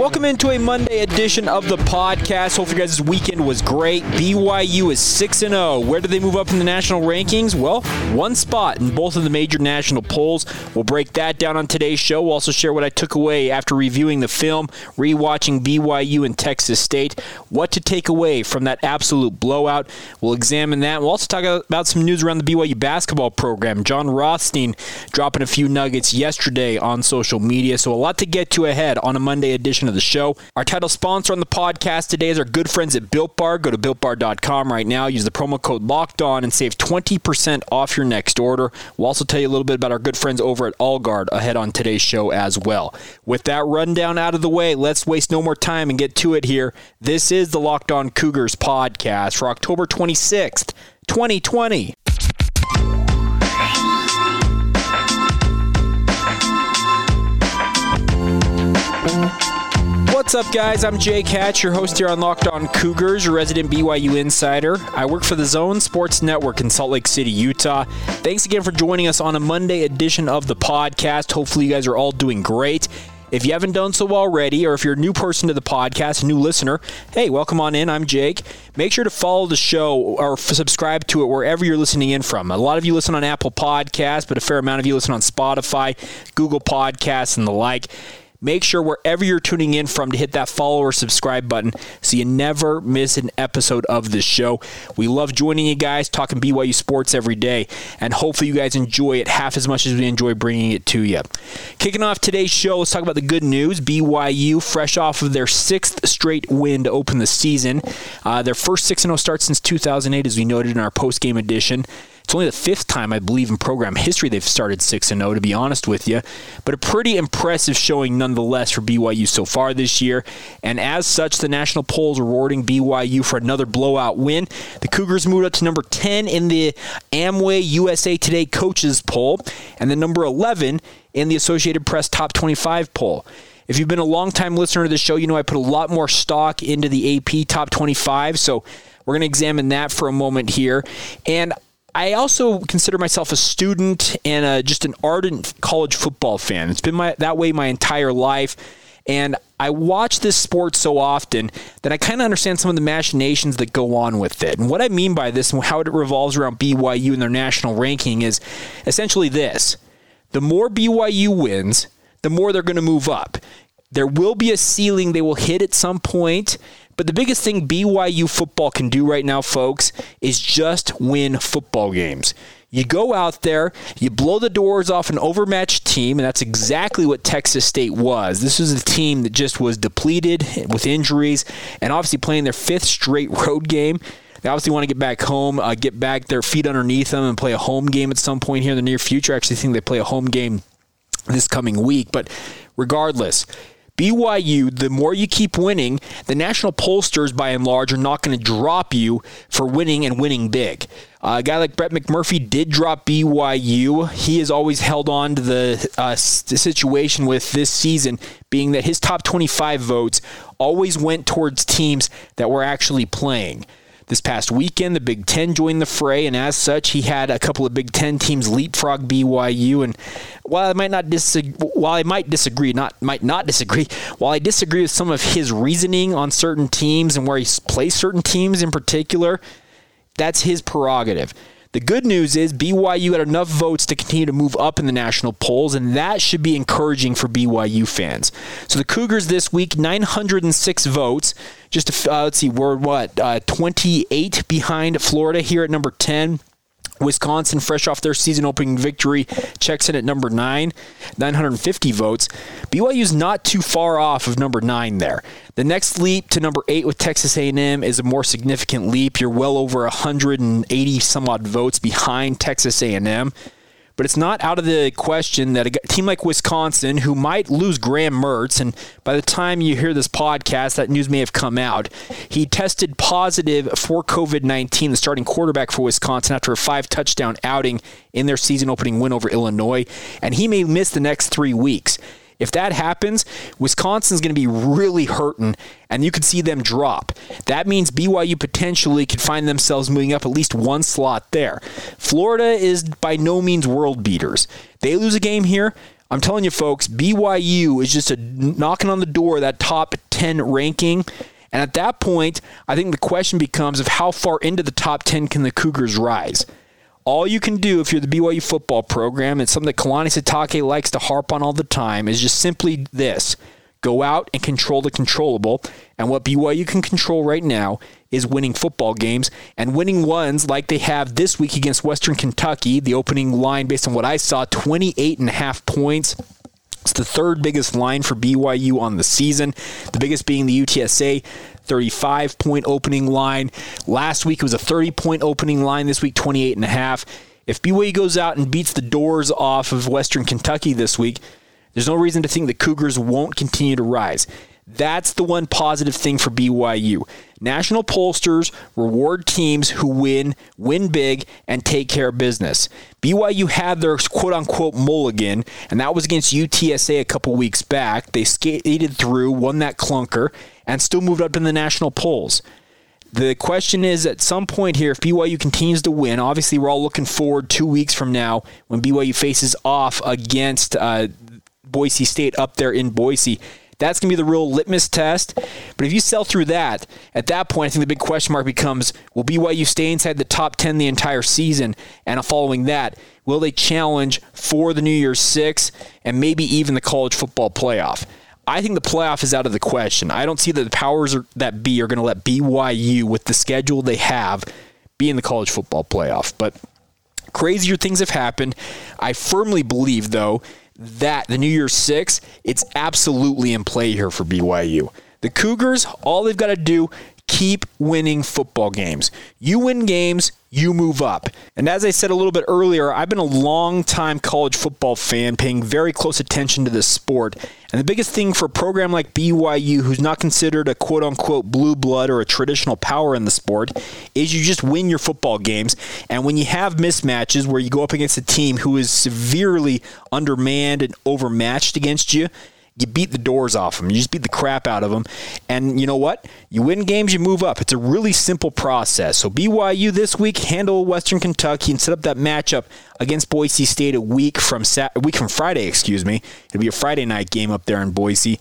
Welcome into a Monday edition of the podcast. Hope you guys' weekend was great. BYU is 6 0. Where did they move up in the national rankings? Well, one spot in both of the major national polls. We'll break that down on today's show. We'll also share what I took away after reviewing the film, rewatching BYU and Texas State, what to take away from that absolute blowout. We'll examine that. We'll also talk about some news around the BYU basketball program. Jon Rothstein dropping a few nuggets yesterday on social media. So, a lot to get to ahead on a Monday edition of the show. Our title sponsor on the podcast today is our good friends at Built Bar. Go to builtbar.com right now. Use the promo code Locked On and save 20% off your next order. We'll also tell you a little bit about our good friends over at Allguard ahead on today's show as well. With that rundown out of the way, let's waste no more time and get to it here. This is the Locked On Cougars podcast for October 26th, 2020. What's up, guys? I'm Jake Hatch, your host here on Locked On Cougars, your resident BYU insider. I work for the Zone Sports Network in Salt Lake City, Utah. Thanks again for joining us on a Monday edition of the podcast. Hopefully, you guys are all doing great. If you haven't done so already, or if you're a new person to the podcast, a new listener, hey, welcome on in. I'm Jake. Make sure to follow the show or subscribe to it wherever you're listening in from. A lot of you listen on Apple Podcasts, but a fair amount of you listen on Spotify, Google Podcasts, and the like. Make sure wherever you're tuning in from to hit that follow or subscribe button so you never miss an episode of this show. We love joining you guys, talking BYU sports every day, and hopefully you guys enjoy it half as much as we enjoy bringing it to you. Kicking off today's show, let's talk about the good news. BYU, fresh off of their sixth straight win to open the season, uh, their first 6 0 start since 2008, as we noted in our post game edition. It's only the fifth time, I believe, in program history they've started 6 0, to be honest with you. But a pretty impressive showing nonetheless for BYU so far this year. And as such, the national polls rewarding BYU for another blowout win. The Cougars moved up to number 10 in the Amway USA Today coaches poll and the number 11 in the Associated Press Top 25 poll. If you've been a long-time listener to the show, you know I put a lot more stock into the AP Top 25. So we're going to examine that for a moment here. And I also consider myself a student and a, just an ardent college football fan. It's been my, that way my entire life. And I watch this sport so often that I kind of understand some of the machinations that go on with it. And what I mean by this and how it revolves around BYU and their national ranking is essentially this the more BYU wins, the more they're going to move up. There will be a ceiling they will hit at some point, but the biggest thing BYU football can do right now, folks, is just win football games. You go out there, you blow the doors off an overmatched team, and that's exactly what Texas State was. This was a team that just was depleted with injuries and obviously playing their fifth straight road game. They obviously want to get back home, uh, get back their feet underneath them, and play a home game at some point here in the near future. I actually think they play a home game this coming week. But regardless, BYU, the more you keep winning, the national pollsters, by and large, are not going to drop you for winning and winning big. Uh, a guy like Brett McMurphy did drop BYU. He has always held on to the, uh, the situation with this season being that his top 25 votes always went towards teams that were actually playing. This past weekend, the Big Ten joined the fray, and as such, he had a couple of Big Ten teams leapfrog BYU. And while I might not disagree, while I might disagree, not might not disagree, while I disagree with some of his reasoning on certain teams and where he plays certain teams in particular, that's his prerogative. The good news is BYU had enough votes to continue to move up in the national polls, and that should be encouraging for BYU fans. So the Cougars this week, 906 votes. Just to, uh, let's see, we're what uh, 28 behind Florida here at number 10. Wisconsin, fresh off their season opening victory, checks in at number nine, 950 votes. BYU's not too far off of number nine there. The next leap to number eight with Texas A&M is a more significant leap. You're well over 180 some odd votes behind Texas A&M. But it's not out of the question that a team like Wisconsin, who might lose Graham Mertz, and by the time you hear this podcast, that news may have come out, he tested positive for COVID 19, the starting quarterback for Wisconsin, after a five touchdown outing in their season opening win over Illinois, and he may miss the next three weeks. If that happens, Wisconsin's going to be really hurting, and you could see them drop. That means BYU potentially could find themselves moving up at least one slot there. Florida is by no means world beaters. They lose a game here. I'm telling you, folks, BYU is just a knocking on the door of that top 10 ranking. And at that point, I think the question becomes of how far into the top 10 can the Cougars rise? All you can do if you're the BYU football program, it's something that Kalani Sitake likes to harp on all the time, is just simply this go out and control the controllable. And what BYU can control right now is winning football games and winning ones like they have this week against Western Kentucky. The opening line, based on what I saw, 28 and a half points. It's the third biggest line for BYU on the season, the biggest being the UTSA 35 point opening line. Last week it was a 30 point opening line. This week, 28 and a half. If BYU goes out and beats the doors off of Western Kentucky this week, there's no reason to think the Cougars won't continue to rise. That's the one positive thing for BYU. National pollsters reward teams who win, win big, and take care of business. BYU had their quote unquote mulligan, and that was against UTSA a couple weeks back. They skated through, won that clunker, and still moved up in the national polls. The question is at some point here, if BYU continues to win, obviously we're all looking forward two weeks from now when BYU faces off against uh, Boise State up there in Boise. That's going to be the real litmus test. But if you sell through that, at that point, I think the big question mark becomes will BYU stay inside the top 10 the entire season? And following that, will they challenge for the New Year's Six and maybe even the college football playoff? I think the playoff is out of the question. I don't see that the powers that be are going to let BYU, with the schedule they have, be in the college football playoff. But crazier things have happened. I firmly believe, though, that the New Year's Six, it's absolutely in play here for BYU. The Cougars, all they've got to do, keep winning football games. You win games, you move up. And as I said a little bit earlier, I've been a long time college football fan, paying very close attention to this sport. And the biggest thing for a program like BYU, who's not considered a quote unquote blue blood or a traditional power in the sport, is you just win your football games. And when you have mismatches where you go up against a team who is severely undermanned and overmatched against you, you beat the doors off them. You just beat the crap out of them. And you know what? You win games, you move up. It's a really simple process. So BYU this week handle Western Kentucky and set up that matchup against Boise State a week from Sat- a week from Friday, excuse me. It'll be a Friday night game up there in Boise.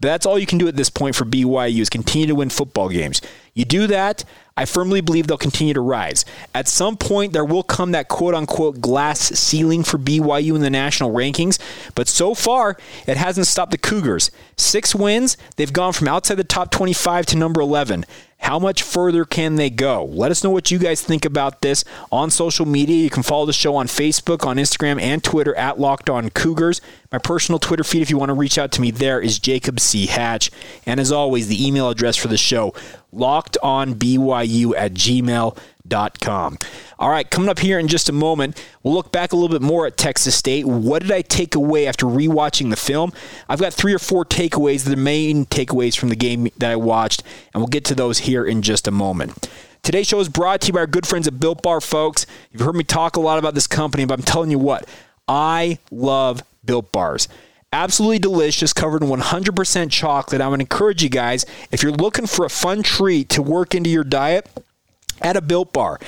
But that's all you can do at this point for BYU is continue to win football games. You do that, I firmly believe they'll continue to rise. At some point, there will come that quote unquote glass ceiling for BYU in the national rankings, but so far, it hasn't stopped the Cougars. Six wins, they've gone from outside the top 25 to number 11. How much further can they go? Let us know what you guys think about this on social media. You can follow the show on Facebook, on Instagram, and Twitter at Locked On Cougars. My personal Twitter feed, if you want to reach out to me there, is Jacob C. Hatch. And as always, the email address for the show, lockedonbyu at gmail.com. All right, coming up here in just a moment, we'll look back a little bit more at Texas State. What did I take away after rewatching the film? I've got three or four takeaways, the main takeaways from the game that I watched, and we'll get to those here in just a moment. Today's show is brought to you by our good friends at Built Bar, folks. You've heard me talk a lot about this company, but I'm telling you what, I love Built Bars absolutely delicious, covered in 100% chocolate. I would encourage you guys, if you're looking for a fun treat to work into your diet, at a Built Bar.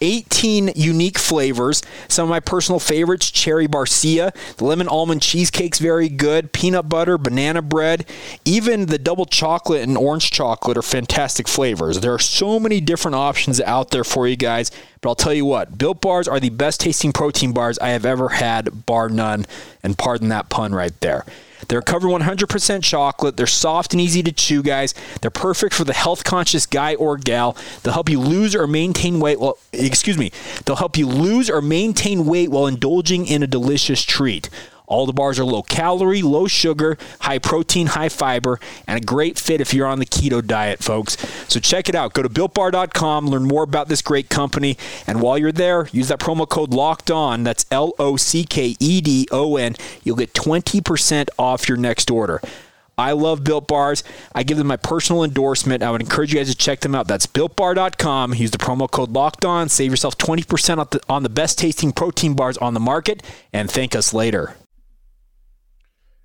18 unique flavors. Some of my personal favorites cherry barcia, the lemon almond cheesecake's very good, peanut butter, banana bread, even the double chocolate and orange chocolate are fantastic flavors. There are so many different options out there for you guys, but I'll tell you what, Built Bars are the best tasting protein bars I have ever had, bar none, and pardon that pun right there. They're covered 100% chocolate. They're soft and easy to chew, guys. They're perfect for the health conscious guy or gal. They'll help you lose or maintain weight. Well, excuse me. They'll help you lose or maintain weight while indulging in a delicious treat. All the bars are low calorie, low sugar, high protein, high fiber, and a great fit if you're on the keto diet, folks. So check it out. Go to builtbar.com, learn more about this great company, and while you're there, use that promo code locked on. That's L O C K E D O N. You'll get 20% off your next order. I love Built Bars. I give them my personal endorsement. I would encourage you guys to check them out. That's builtbar.com. Use the promo code locked on. Save yourself 20% on the, on the best tasting protein bars on the market and thank us later.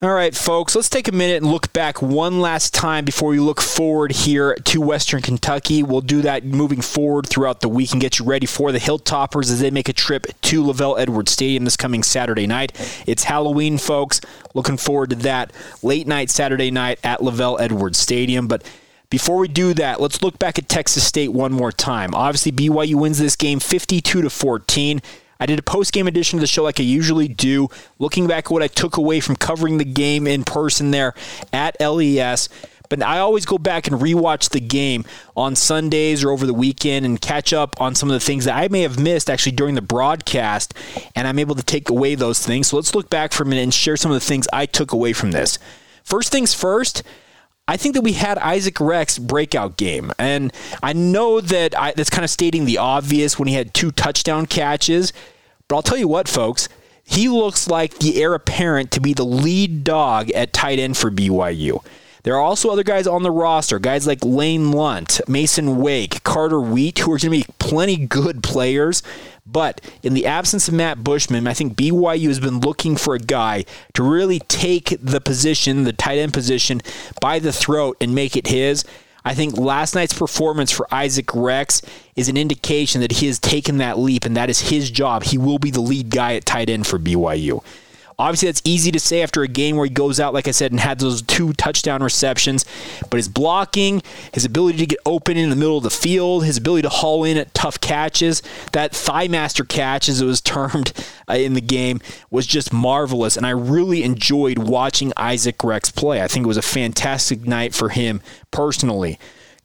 All right, folks, let's take a minute and look back one last time before we look forward here to Western Kentucky. We'll do that moving forward throughout the week and get you ready for the Hilltoppers as they make a trip to LaVell Edwards Stadium this coming Saturday night. It's Halloween, folks. Looking forward to that late night Saturday night at LaVell Edwards Stadium. But before we do that, let's look back at Texas State one more time. Obviously, BYU wins this game 52 to 14. I did a post game edition of the show like I usually do, looking back at what I took away from covering the game in person there at LES. But I always go back and rewatch the game on Sundays or over the weekend and catch up on some of the things that I may have missed actually during the broadcast, and I'm able to take away those things. So let's look back for a minute and share some of the things I took away from this. First things first, I think that we had Isaac Rex breakout game, and I know that I, that's kind of stating the obvious when he had two touchdown catches. But I'll tell you what, folks, he looks like the heir apparent to be the lead dog at tight end for BYU. There are also other guys on the roster, guys like Lane Lunt, Mason Wake, Carter Wheat, who are going to be plenty good players. But in the absence of Matt Bushman, I think BYU has been looking for a guy to really take the position, the tight end position, by the throat and make it his. I think last night's performance for Isaac Rex is an indication that he has taken that leap and that is his job. He will be the lead guy at tight end for BYU. Obviously, that's easy to say after a game where he goes out, like I said, and had those two touchdown receptions. But his blocking, his ability to get open in the middle of the field, his ability to haul in at tough catches, that thigh master catch, as it was termed uh, in the game, was just marvelous. And I really enjoyed watching Isaac Rex play. I think it was a fantastic night for him personally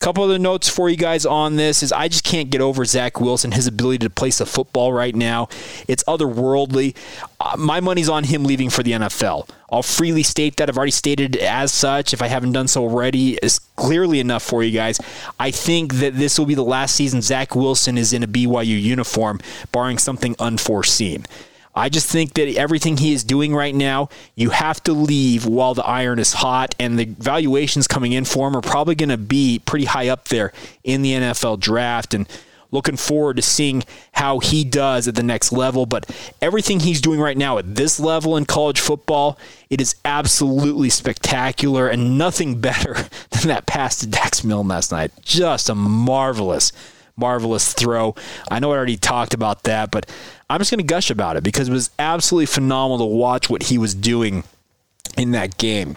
couple other notes for you guys on this is I just can't get over Zach Wilson, his ability to place a football right now. It's otherworldly. Uh, my money's on him leaving for the NFL. I'll freely state that. I've already stated as such. If I haven't done so already, is clearly enough for you guys. I think that this will be the last season Zach Wilson is in a BYU uniform, barring something unforeseen. I just think that everything he is doing right now, you have to leave while the iron is hot, and the valuations coming in for him are probably going to be pretty high up there in the NFL draft. And looking forward to seeing how he does at the next level. But everything he's doing right now at this level in college football, it is absolutely spectacular and nothing better than that pass to Dax Milne last night. Just a marvelous marvelous throw. I know I already talked about that, but I'm just going to gush about it because it was absolutely phenomenal to watch what he was doing in that game.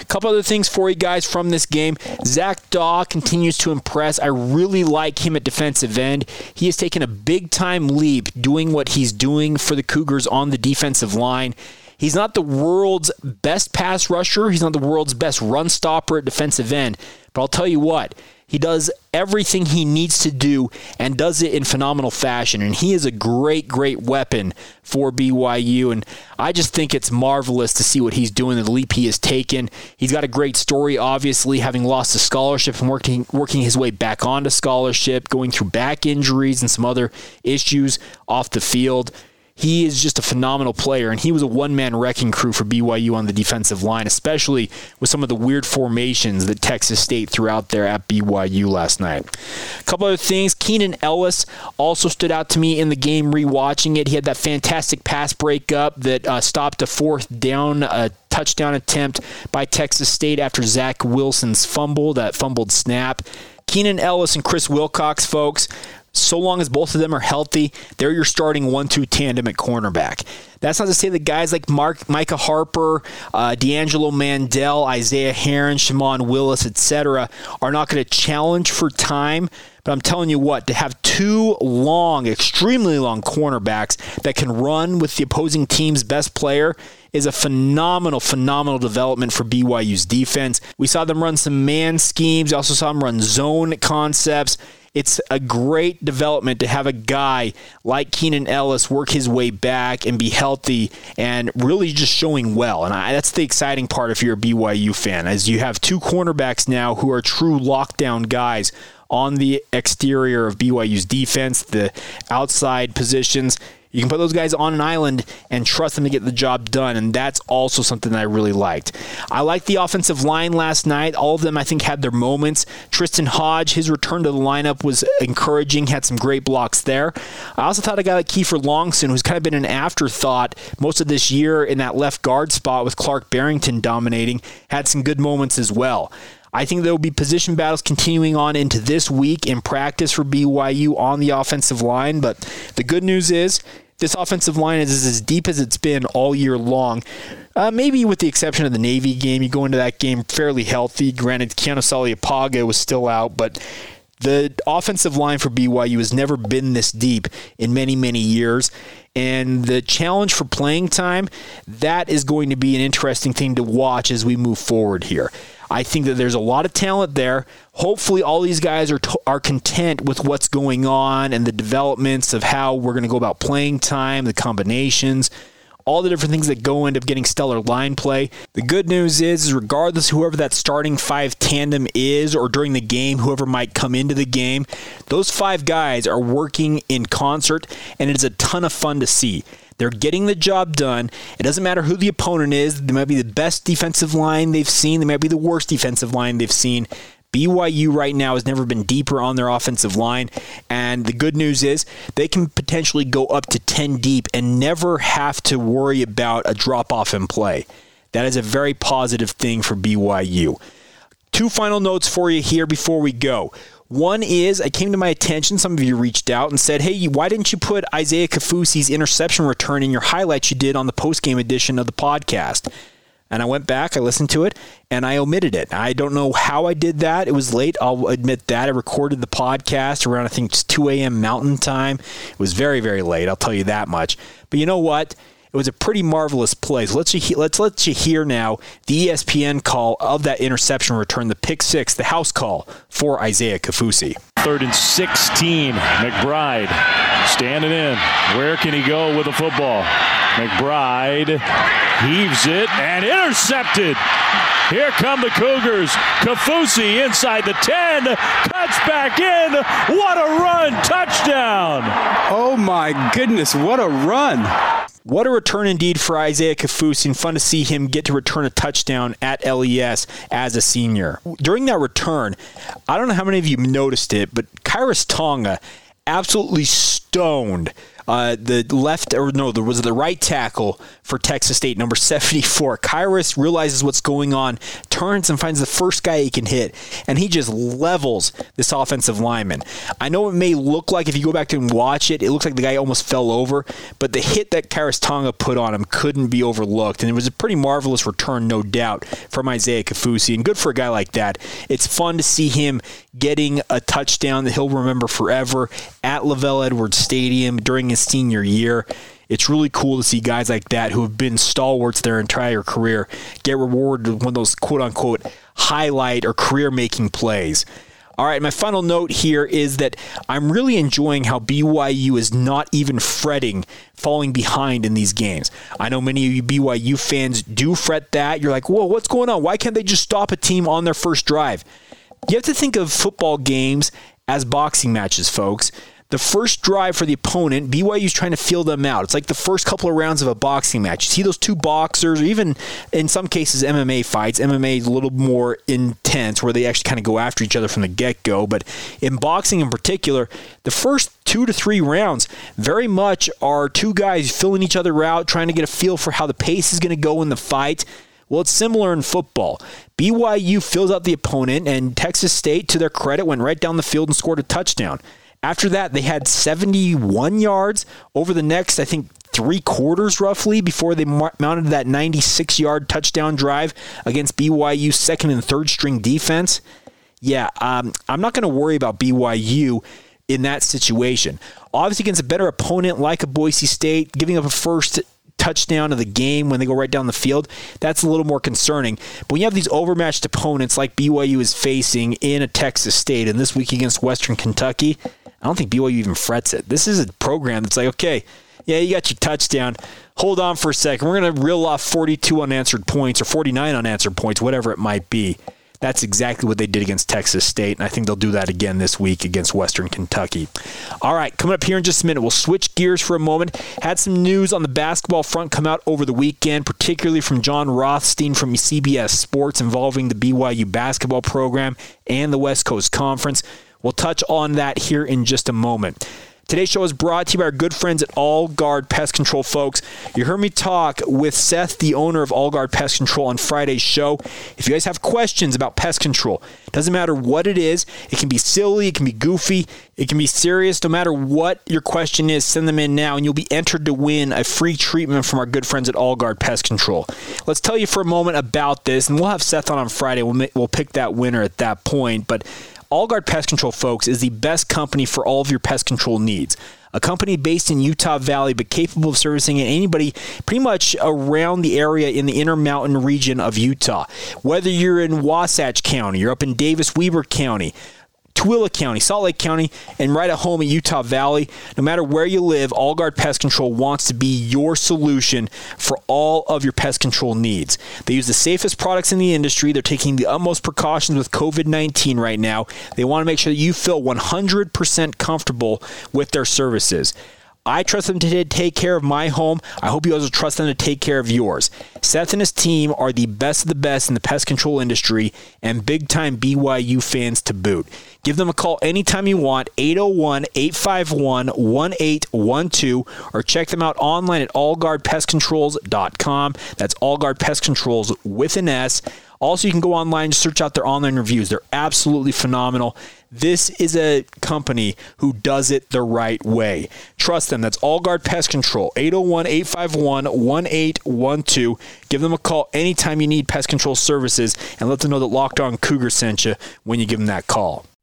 A couple other things for you guys from this game. Zach Dawe continues to impress. I really like him at defensive end. He has taken a big time leap doing what he's doing for the Cougars on the defensive line. He's not the world's best pass rusher. He's not the world's best run stopper at defensive end. But I'll tell you what, he does everything he needs to do and does it in phenomenal fashion. And he is a great, great weapon for BYU. And I just think it's marvelous to see what he's doing, the leap he has taken. He's got a great story, obviously, having lost a scholarship and working, working his way back onto scholarship, going through back injuries and some other issues off the field. He is just a phenomenal player, and he was a one man wrecking crew for BYU on the defensive line, especially with some of the weird formations that Texas State threw out there at BYU last night. A couple other things Keenan Ellis also stood out to me in the game rewatching it. He had that fantastic pass breakup that uh, stopped a fourth down uh, touchdown attempt by Texas State after Zach Wilson's fumble, that fumbled snap. Keenan Ellis and Chris Wilcox, folks, so long as both of them are healthy, they're your starting one-two tandem at cornerback. That's not to say that guys like Mark, Micah Harper, uh, D'Angelo Mandell, Isaiah Herron, Shammond Willis, etc., are not going to challenge for time. But I'm telling you what, to have two long, extremely long cornerbacks that can run with the opposing team's best player is a phenomenal, phenomenal development for BYU's defense. We saw them run some man schemes. We also saw them run zone concepts. It's a great development to have a guy like Keenan Ellis work his way back and be healthy and really just showing well. And I, that's the exciting part if you're a BYU fan, as you have two cornerbacks now who are true lockdown guys on the exterior of BYU's defense, the outside positions. You can put those guys on an island and trust them to get the job done, and that's also something that I really liked. I liked the offensive line last night. All of them, I think, had their moments. Tristen Hoge, his return to the lineup was encouraging, had some great blocks there. I also thought a guy like Kieffer Longson, who's kind of been an afterthought most of this year in that left guard spot with Clark Barrington dominating, had some good moments as well. I think there will be position battles continuing on into this week in practice for BYU on the offensive line. But the good news is this offensive line is as deep as it's been all year long. Uh, maybe with the exception of the Navy game, you go into that game fairly healthy. Granted, Keanu Saleapaga was still out, but the offensive line for BYU has never been this deep in many, many years. And the challenge for playing time, that is going to be an interesting thing to watch as we move forward here. I think that there's a lot of talent there. Hopefully, all these guys are to- are content with what's going on and the developments of how we're going to go about playing time, the combinations, all the different things that go into getting stellar line play. The good news is, regardless whoever that starting five tandem is, or during the game, whoever might come into the game, those five guys are working in concert, and it is a ton of fun to see. They're getting the job done. It doesn't matter who the opponent is. They might be the best defensive line they've seen. They might be the worst defensive line they've seen. BYU right now has never been deeper on their offensive line. And the good news is they can potentially go up to 10 deep and never have to worry about a drop off in play. That is a very positive thing for BYU. Two final notes for you here before we go. One is, I came to my attention, some of you reached out and said, hey, why didn't you put Isaiah Kafusi's interception return in your highlights you did on the post-game edition of the podcast? And I went back, I listened to it, and I omitted it. I don't know how I did that. It was late, I'll admit that. I recorded the podcast around, I think, it's 2 a.m. Mountain Time. It was very, very late, I'll tell you that much. But you know what? It was a pretty marvelous play. So let's let's let you hear now the ESPN call of that interception return, the pick six, the house call for Isaiah Kafusi. Third and 16. McBride standing in. Where can he go with the football? McBride heaves it and intercepted. Here come the Cougars. Kafusi inside the 10, cuts back in. What a run! Touchdown! Oh my goodness, what a run! What a return indeed for Isaiah Kafusi, and fun to see him get to return a touchdown at LES as a senior. During that return, I don't know how many of you noticed it, but Khyiris Tonga absolutely stoned uh, the left or no, there was the right tackle for Texas State, number 74. Khyiris realizes what's going on, turns and finds the first guy he can hit, and he just levels this offensive lineman. I know it may look like if you go back and watch it, it looks like the guy almost fell over, but the hit that Khyiris Tonga put on him couldn't be overlooked, and it was a pretty marvelous return, no doubt, from Isaiah Kafusi, and good for a guy like that. It's fun to see him getting a touchdown that he'll remember forever at LaVell Edwards Stadium during his his senior year. It's really cool to see guys like that who have been stalwarts their entire career get rewarded with one of those quote unquote highlight or career making plays. All right, my final note here is that I'm really enjoying how BYU is not even fretting falling behind in these games. I know many of you BYU fans do fret that. You're like, whoa, what's going on? Why can't they just stop a team on their first drive? You have to think of football games as boxing matches, folks the first drive for the opponent, BYU is trying to feel them out. It's like the first couple of rounds of a boxing match. You see those two boxers, or even in some cases MMA fights. MMA is a little more intense, where they actually kind of go after each other from the get go. But in boxing in particular, the first two to three rounds very much are two guys filling each other out, trying to get a feel for how the pace is going to go in the fight. Well, it's similar in football. BYU fills out the opponent, and Texas State, to their credit, went right down the field and scored a touchdown. After that, they had 71 yards over the next, I think, three quarters roughly before they mounted that 96 yard touchdown drive against BYU's second and third string defense. Yeah, um, I'm not going to worry about BYU in that situation. Obviously, against a better opponent like a Boise State, giving up a first touchdown of the game when they go right down the field, that's a little more concerning. But when you have these overmatched opponents like BYU is facing in a Texas State and this week against Western Kentucky, I don't think BYU even frets it. This is a program that's like, okay, yeah, you got your touchdown. Hold on for a second. We're going to reel off 42 unanswered points or 49 unanswered points, whatever it might be. That's exactly what they did against Texas State, and I think they'll do that again this week against Western Kentucky. All right, coming up here in just a minute, we'll switch gears for a moment. Had some news on the basketball front come out over the weekend, particularly from Jon Rothstein from CBS Sports involving the BYU basketball program and the West Coast Conference. We'll touch on that here in just a moment. Today's show is brought to you by our good friends at All Guard Pest Control, folks. You heard me talk with Seth, the owner of All Guard Pest Control, on Friday's show. If you guys have questions about pest control, doesn't matter what it is, it can be silly, it can be goofy, it can be serious. No matter what your question is, send them in now, and you'll be entered to win a free treatment from our good friends at All Guard Pest Control. Let's tell you for a moment about this, and we'll have Seth on on Friday. We'll, we'll pick that winner at that point, but Allguard Pest Control, folks, is the best company for all of your pest control needs. A company based in Utah Valley, but capable of servicing anybody pretty much around the area in the Intermountain region of Utah. Whether you're in Wasatch County, you're up in Davis Weber County, Tooele County, Salt Lake County, and right at home at Utah Valley. No matter where you live, Allguard Pest Control wants to be your solution for all of your pest control needs. They use the safest products in the industry. They're taking the utmost precautions with COVID 19 right now. They want to make sure that you feel 100% comfortable with their services. I trust them to take care of my home. I hope you also trust them to take care of yours. Seth and his team are the best of the best in the pest control industry and big time BYU fans to boot. Give them a call anytime you want, 801 851 1812, or check them out online at allguardpestcontrols.com. That's Allguard Pest Controls with an S. Also, you can go online search out their online reviews. They're absolutely phenomenal. This is a company who does it the right way. Trust them. That's Allguard Pest Control, 801 851 1812. Give them a call anytime you need pest control services and let them know that Locked On Cougar sent you when you give them that call.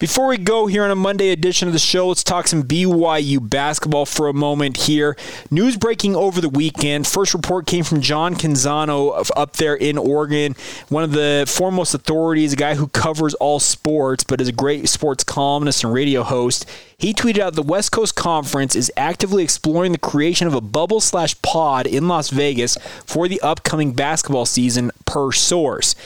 Before we go here on a Monday edition of the show, let's talk some BYU basketball for a moment here. News breaking over the weekend. First report came from John Canzano up there in Oregon, one of the foremost authorities, a guy who covers all sports, but is a great sports columnist and radio host. He tweeted out the West Coast Conference is actively exploring the creation of a bubble slash pod in Las Vegas for the upcoming basketball season, per source.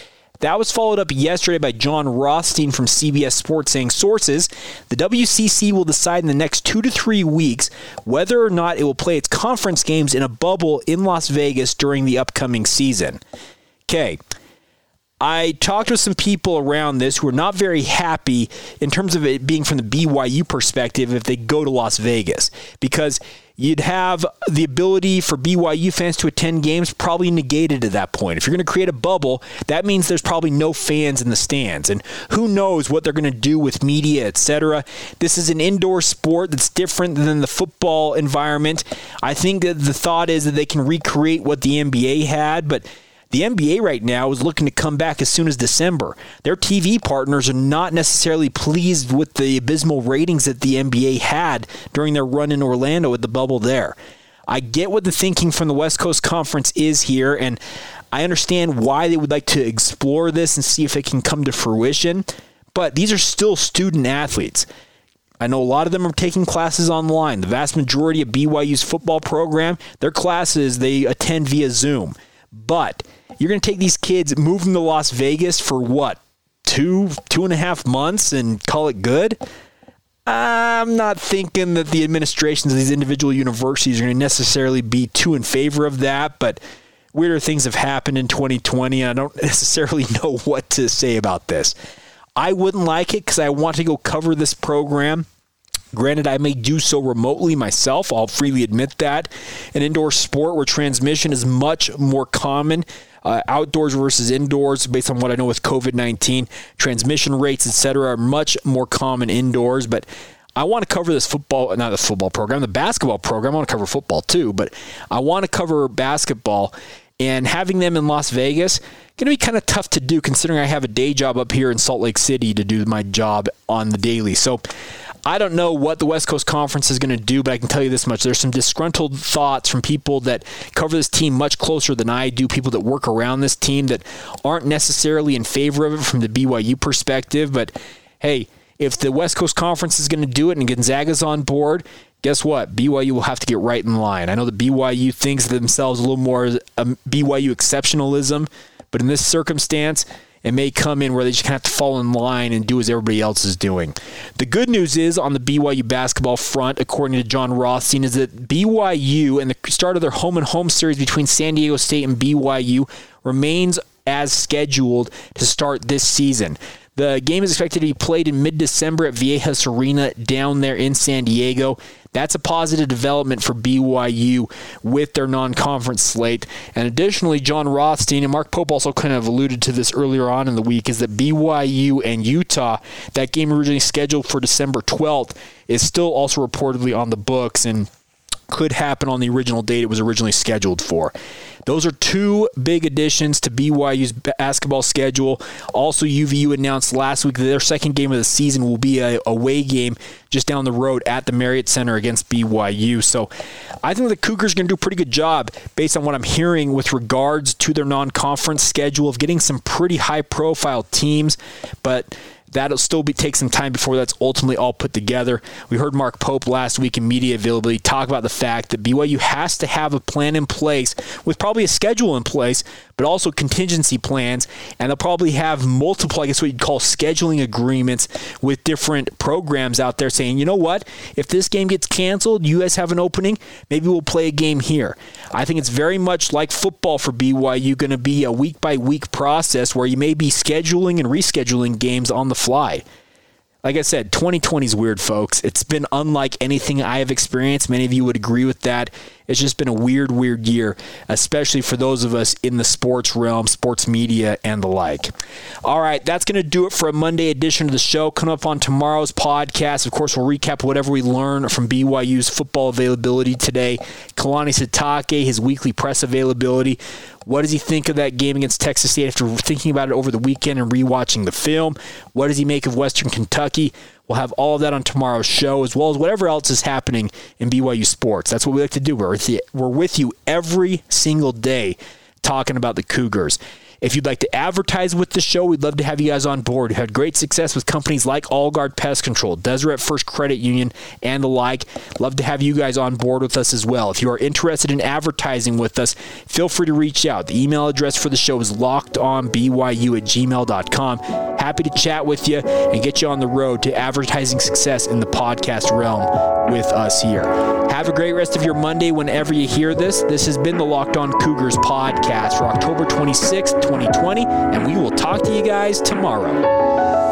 That was followed up yesterday by Jon Rothstein from CBS Sports saying sources, the WCC will decide in the next two to three weeks whether or not it will play its conference games in a bubble in Las Vegas during the upcoming season. Okay. I talked with some people around this who are not very happy in terms of it being from the BYU perspective if they go to Las Vegas because you'd have the ability for BYU fans to attend games probably negated at that point. If you're going to create a bubble, that means there's probably no fans in the stands. And who knows what they're going to do with media, etc. This is an indoor sport that's different than the football environment. I think that the thought is that they can recreate what the NBA had, but the NBA right now is looking to come back as soon as December. Their TV partners are not necessarily pleased with the abysmal ratings that the NBA had during their run in Orlando with the bubble there. I get what the thinking from the West Coast Conference is here, and I understand why they would like to explore this and see if it can come to fruition. But these are still student athletes. I know a lot of them are taking classes online. The vast majority of BYU's football program, their classes they attend via Zoom. But you're going to take these kids, move them to Las Vegas for what? Two, two and a half months and call it good? I'm not thinking that the administrations of these individual universities are going to necessarily be too in favor of that, but weirder things have happened in 2020, and I don't necessarily know what to say about this. I wouldn't like it because I want to go cover this program. Granted, I may do so remotely myself. I'll freely admit that. An indoor sport where transmission is much more common. Uh, outdoors versus indoors, based on what I know with COVID 19, transmission rates, etc., are much more common indoors. But I want to cover this football, not the football program, the basketball program. I want to cover football too, but I want to cover basketball. And having them in Las Vegas, going to be kind of tough to do considering I have a day job up here in Salt Lake City to do my job on the daily. So I don't know what the West Coast Conference is going to do, but I can tell you this much. There's some disgruntled thoughts from people that cover this team much closer than I do, people that work around this team that aren't necessarily in favor of it from the BYU perspective. But hey, if the West Coast Conference is going to do it and Gonzaga's on board, guess what? BYU will have to get right in line. I know that BYU thinks themselves a little more a BYU exceptionalism, but in this circumstance, it may come in where they just kind of have to fall in line and do as everybody else is doing. The good news is on the BYU basketball front, according to Jon Rothstein, is that BYU and the start of their home and home series between San Diego State and BYU remains as scheduled to start this season. The game is expected to be played in mid December at Viejas Arena down there in San Diego. That's a positive development for BYU with their non conference slate. And additionally, Jon Rothstein and Mark Pope also kind of alluded to this earlier on in the week is that BYU and Utah, that game originally scheduled for December 12th, is still also reportedly on the books. And could happen on the original date it was originally scheduled for. Those are two big additions to BYU's basketball schedule. Also, UVU announced last week that their second game of the season will be a away game just down the road at the Marriott Center against BYU. So I think the Cougars are going to do a pretty good job based on what I'm hearing with regards to their non conference schedule of getting some pretty high profile teams. But that'll still be take some time before that's ultimately all put together. We heard Mark Pope last week in media availability talk about the fact that BYU has to have a plan in place with probably a schedule in place, but also contingency plans, and they'll probably have multiple, I guess what you'd call scheduling agreements with different programs out there saying, you know what, if this game gets canceled, you guys have an opening, maybe we'll play a game here. I think it's very much like football for BYU, going to be a week by week process where you may be scheduling and rescheduling games on the fly. Like I said, 2020 is weird, folks. It's been unlike anything I have experienced. Many of you would agree with that. It's just been a weird, weird year, especially for those of us in the sports realm, sports media, and the like. All right, that's going to do it for a Monday edition of the show. Coming up on tomorrow's podcast, of course, we'll recap whatever we learn from BYU's football availability today. Kalani Sitake, his weekly press availability. What does he think of that game against Texas State after thinking about it over the weekend and rewatching the film? What does he make of Western Kentucky? We'll have all of that on tomorrow's show, as well as whatever else is happening in BYU sports. That's what we like to do. We're with you, every single day talking about the Cougars. If you'd like to advertise with the show, we'd love to have you guys on board. We've had great success with companies like Allguard Pest Control, Deseret First Credit Union, and the like. Love to have you guys on board with us as well. If you are interested in advertising with us, feel free to reach out. The email address for the show is lockedonbyu at gmail.com. Happy to chat with you and get you on the road to advertising success in the podcast realm with us here. Have a great rest of your Monday whenever you hear this. This has been the Locked On Cougars podcast for October 26th, 2020, and we will talk to you guys tomorrow.